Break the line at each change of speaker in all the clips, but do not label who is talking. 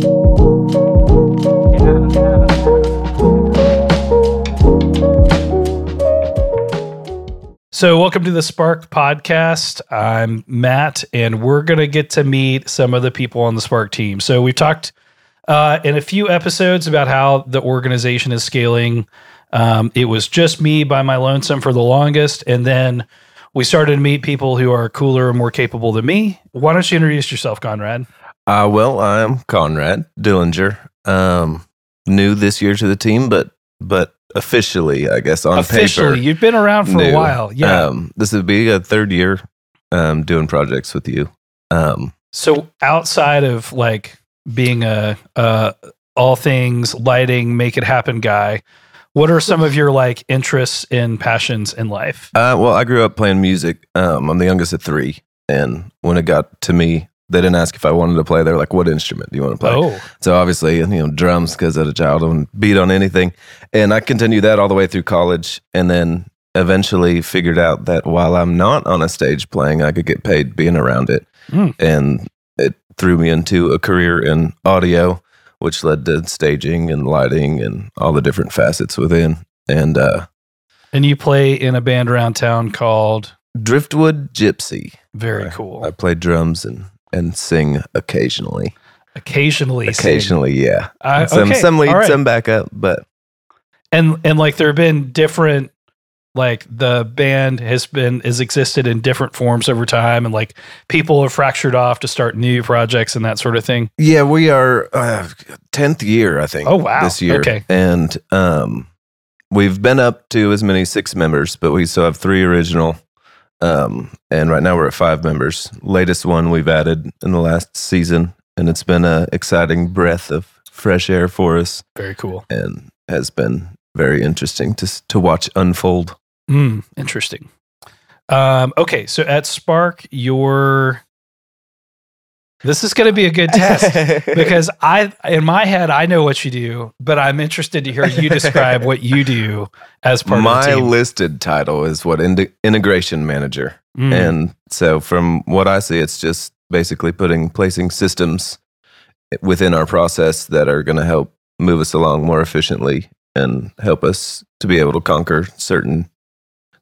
So, welcome to the SPRK podcast. I'm Matt, and we're going to get to meet some of the people on the SPRK team. So, we've talked uh, in a few episodes about how the organization is scaling. Um, it was just me by my lonesome for the longest, and then we started to meet people who are cooler and more capable than me. Why don't you introduce yourself, Conrad?
Uh, well, I'm Conrad Dillinger. Um, new this year to the team, but but officially, I guess on
Officially,
paper,
you've been around for a while. Yeah.
Um, this would be a third year um, doing projects with you. Um,
So outside of like being a uh all things lighting, make it happen guy, what are some of your like interests and passions in life?
uh, well, I grew up playing music. Um, I'm the youngest of three, and when it got to me, they didn't ask if I wanted to play. They're like, "What instrument do you want to play?"
Oh,
So obviously, you know, drums because as a child, I would beat on anything, and I continued that all the way through college, and then eventually figured out that while I'm not on a stage playing, I could get paid being around it,
Mm.
and it threw me into a career in audio, which led to staging and lighting and all the different facets within. And uh,
and you play in a band around town called
Driftwood Gypsy,
Very
I-
Cool.
I play drums and and sing occasionally.
occasionally, sing.
Occasionally, yeah.
Uh,
Some
okay,
some lead,
right.
some backup, but
and and like there have been different like the band has been has existed in different forms over time and like people have fractured off to start new projects and that sort of thing
Yeah, we are uh, tenth year, I think.
Oh, wow.
this year.
Okay.
and um, we've been up to as many six members, but we still have three original. Um, and right now we're at five members. Latest one we've added in the last season, and it's been a exciting breath of fresh air for us,
very cool
and has been very interesting to to watch unfold.
mm, interesting um okay so at SPRK your this is going to be a good test because I, in my head, I know what you do, but I'm interested to hear you describe what you do as part
my
of team.
listed title is what ind- integration manager.
Mm,
And so from what I see, it's just basically putting placing systems within our process that are going to help move us along more efficiently and help us to be able to conquer certain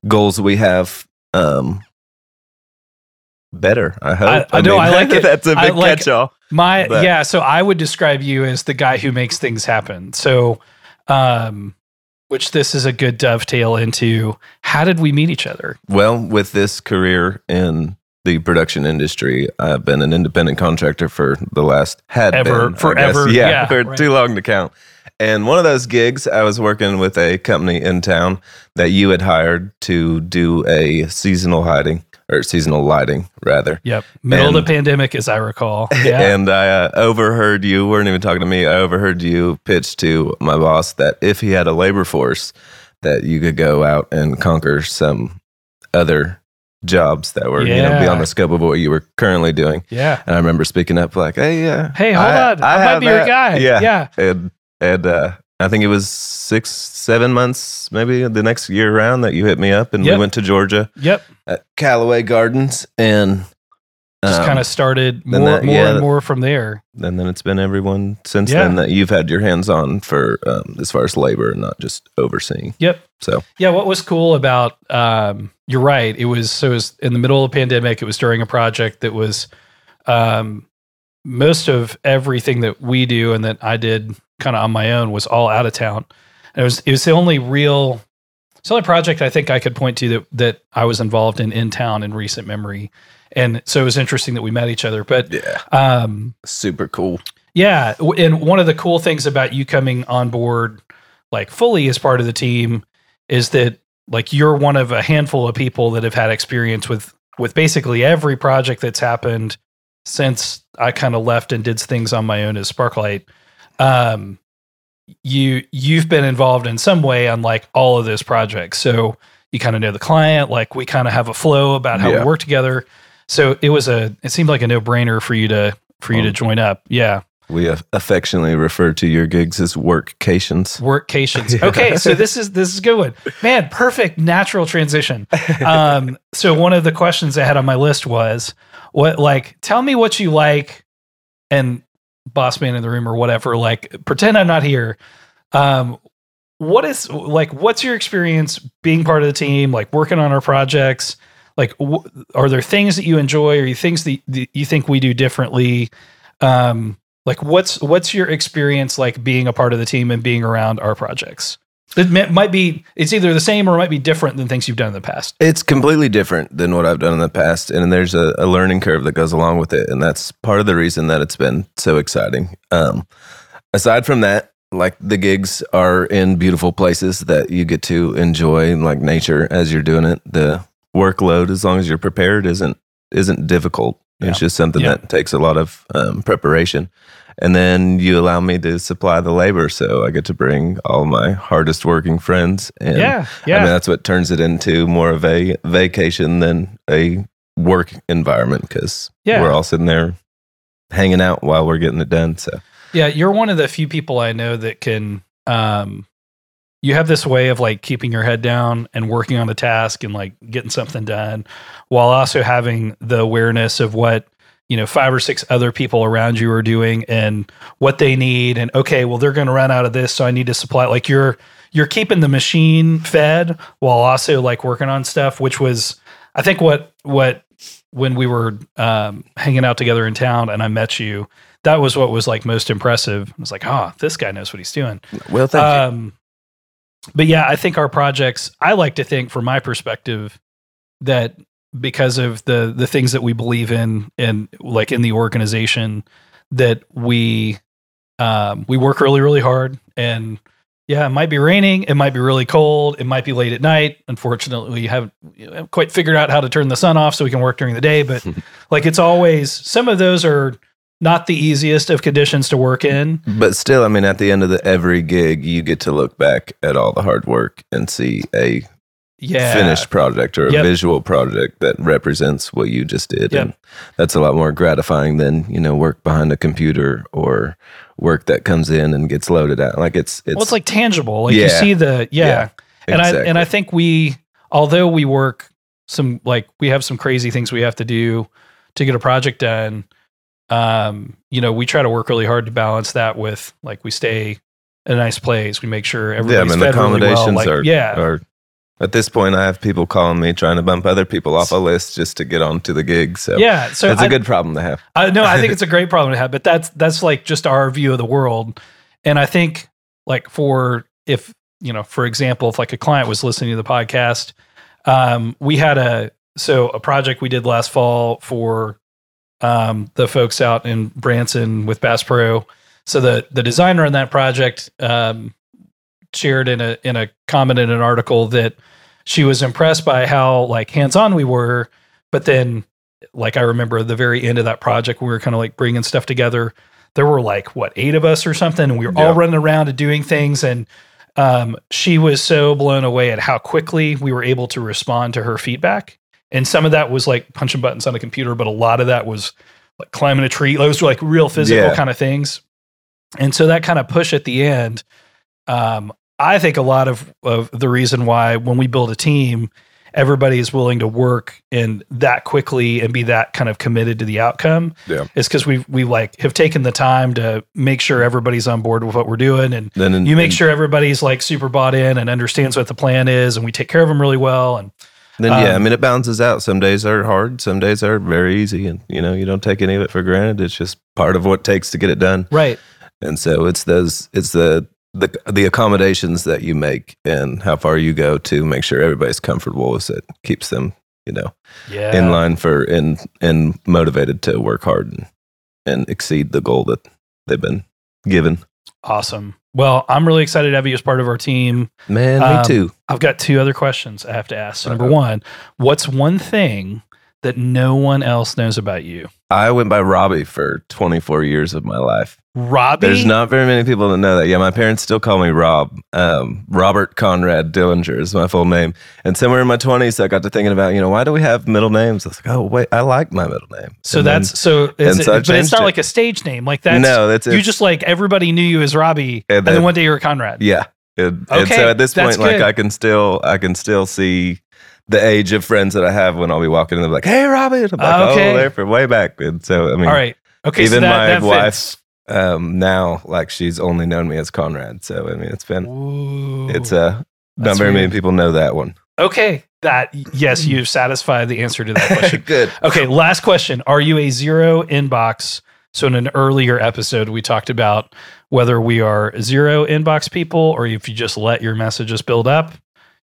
goals we have um, better. I hope.
I know, I like it.
That's a big
like-
catch-all.
my
but-
yeah. So I would describe you as the guy who makes things happen. So, um, which this is a good dovetail into. How did we meet each other?
Well, with this career in the production industry, I've been an independent contractor for the last had
Ever,
been,
forever,
yeah,
yeah,
for
right.
too long to count. And one of those gigs, I was working with a company in town that you had hired to do a seasonal hiding or seasonal lighting, rather.
Yep, middle of the pandemic, as I recall. Yeah,
And I uh, overheard you, weren't even talking to me. I overheard you pitch to my boss that if he had a labor force, that you could go out and conquer some other jobs that were, you know, beyond the scope of what you were currently doing.
yeah.
And I remember speaking up like, "Hey, yeah,
Hey, hold on, I, might
have
be your guy.
Yeah,
yeah.
And and uh, I think it was six, seven months, maybe the next year around that you hit me up, and
Yep.
we went to Georgia
Yep.
at Callaway Gardens, and
Just
um,
kind of started more,
that-
more
yeah,
and more from there.
and then it's been everyone since
Yeah.
then that you've had your hands on for um, as far as labor, and not just overseeing.
Yep.
So
Yeah, what was cool about um, you're right. It was so it was in the middle of the pandemic. It was during a project that was um, most of everything that we do and that I did kind of on my own was all out of town. And it was it was the only real it's the only project I think I could point to that that I was involved in in town in recent memory. And so it was interesting that we met each other. But
yeah,
um,
super cool.
yeah, and one of the cool things about you coming on board like fully as part of the team is that like you're one of a handful of people that have had experience with with basically every project that's happened since I kind of left and did things on my own as Sparklight. Um you you've been involved in some way on like all of those projects. So you kind of know the client, like we kind of have a flow about how
Yeah.
we work together. So it was a it seemed like a no-brainer for you to for you to
Um,
join up. Yeah.
We affectionately refer to your gigs as workcations.
Workcations. Okay, so this is this is a good one. Man, perfect natural transition. Um, so one of the questions I had on my list was what like tell me what you like and boss man in the room or whatever. Like pretend I'm not here. Um, what is like? What's your experience being part of the team? Like working on our projects? Like, wh- are there things that you enjoy, or you things that, that you think we do differently? Um, like, what's what's your experience like being a part of the team and being around our projects? It may, might be it's either the same or it might be different than things you've done in the past.
It's completely different than what I've done in the past, and there's a, a learning curve that goes along with it, and that's part of the reason that it's been so exciting. Um, aside from that, like the gigs are in beautiful places that you get to enjoy, like nature as you're doing it. The workload, as long as you're prepared, isn't isn't difficult. It's just something
Yeah.
that takes a lot of um, preparation. And then you allow me to supply the labor, so I get to bring all my hardest working friends. And
yeah,
I
yeah.
mean, that's what turns it into more of a vacation than a work environment because
Yeah.
we're all sitting there hanging out while we're getting it done. So
Yeah, you're one of the few people I know that can um you have this way of like keeping your head down and working on the task and like getting something done while also having the awareness of what you know five or six other people around you are doing and what they need and okay well they're going to run out of this so i need to supply like you're you're keeping the machine fed while also like working on stuff which was i think what what when we were um, hanging out together in town and i met you that was what was like most impressive. I was like, oh, this guy knows what he's doing.
well, thank you.
But yeah, I think our projects. I like to think, from my perspective, that because of the the things that we believe in and like in the organization, that we um, we work really really hard and. Yeah, it might be raining. It might be really cold. It might be late at night. Unfortunately, we haven't you know, haven't quite figured out how to turn the sun off so we can work during the day. But like, it's always some of those are not the easiest of conditions to work in.
But still, I mean, at the end of the every gig, you get to look back at all the hard work and see a
Yeah,
finished project or a
Yep.
visual project that represents what you just did.
Yep.
And that's a lot more gratifying than, you know, work behind a computer or work that comes in and gets loaded out. Like it's, it's,
well, it's like tangible. Like you see the yeah,
Yeah,
and I and I think we, although we work some like we have some crazy things we have to do to get a project done. Um, you know, we try to work really hard to balance that with like we stay in a nice place. We make sure
yeah, I
everybody's
mean,
fed really well.
accommodations
Like,
are,
yeah,
are, at this point, I have people calling me trying to bump other people off a list just to get onto the gig. So
yeah. So
it's a good problem to have.
I no, I think it's a great problem to have, but that's that's like just our view of the world. And I think like for if you know, for example, if like a client was listening to the podcast, um, we had a so a project we did last fall for um, the folks out in Branson with Bass Pro. So the the designer on that project um, shared in a in a comment in an article that she was impressed by how like hands on we were, but then like I remember the very end of that project, we were kind of like bringing stuff together. There were like what eight of us or something, and we were
Yeah.
all running around and doing things. And um, she was so blown away at how quickly we were able to respond to her feedback. And some of that was like punching buttons on a computer, but a lot of that was like climbing a tree. Those were like real physical
Yeah.
kind of things. And so that kind of push at the end, um, I think a lot of, of the reason why when we build a team, everybody is willing to work and that quickly and be that kind of committed to the outcome
Yeah.
is because we we like have taken the time to make sure everybody's on board with what we're doing and
Then in-
you make
in-
sure everybody's like super bought in and understands what the plan is and we take care of them really well and
Then yeah, I
Um,
mean it balances out. Some days are hard, some days are very easy, and you know you don't take any of it for granted. It's just part of what it takes to get it done.
right
And so it's those, it's the the the accommodations that you make and how far you go to make sure everybody's comfortable with it keeps them, you know,
yeah
in line for and and motivated to work hard and, and exceed the goal that they've been given.
awesome well i'm really excited to have you as part of our team.
Man,
Um,
me too.
i've got two other questions i have to ask. So number one what's one thing that no one else knows about you
I went by Robbie for 24 years of my life.
robbie
There's not very many people that know that. Yeah, my parents still call me Rob. Um, Robert Conrad Dillinger is my full name. And somewhere in my 20s, I got to thinking about, you know, why do we have middle names? I was like, oh, wait, I like my middle name.
so
And then-
that's so, it's,
and so
but it's not
it.
like a stage name like that's
no, that's
you just like everybody knew you as robbie and,
And
then
then-
one day you were conrad
yeah. And, and
Okay,
so at this point, like
good.
I can still, I can still see the age of friends that I have when I'll be walking and they're like, hey, Robbie. And I'm like,
Okay.
oh, they're from way back. And so, I mean,
all right okay
even
so that,
my
that
wife, um, now like she's only known me as Conrad. So I mean, it's been
Ooh.
it's uh, not very many people know that one.
okay. That yes, you've satisfied the answer to that question.
Good.
Okay, last question. Are you a zero inbox? So in an earlier episode, we talked about whether we are zero inbox people or if you just let your messages build up.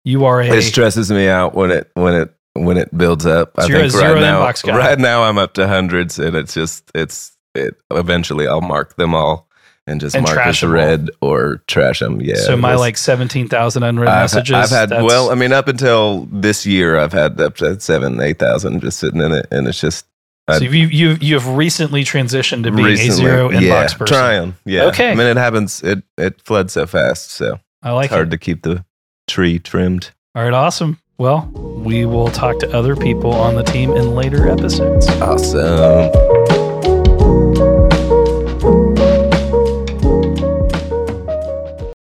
You are a
It stresses me out when it when it when it builds up.
So you're a zero
right now,
inbox guy.
right now I'm up to hundreds, and it's just it's it. Eventually, I'll mark them all and just
And
mark as read or trash them. Yeah.
so my
this-
like seventeen thousand unread
I've,
messages.
I've had well, I mean, up until this year, I've had up to seven, eight thousand just sitting in it, and it's just
so you you you have recently transitioned to being
recently,
a zero inbox
yeah,
person.
trying. Yeah.
Okay.
I mean, it happens. It it floods so fast, so
I like
it's hard
it.
to keep the tree trimmed.
All right, awesome. Well, we will talk to other people on the team in later episodes.
Awesome.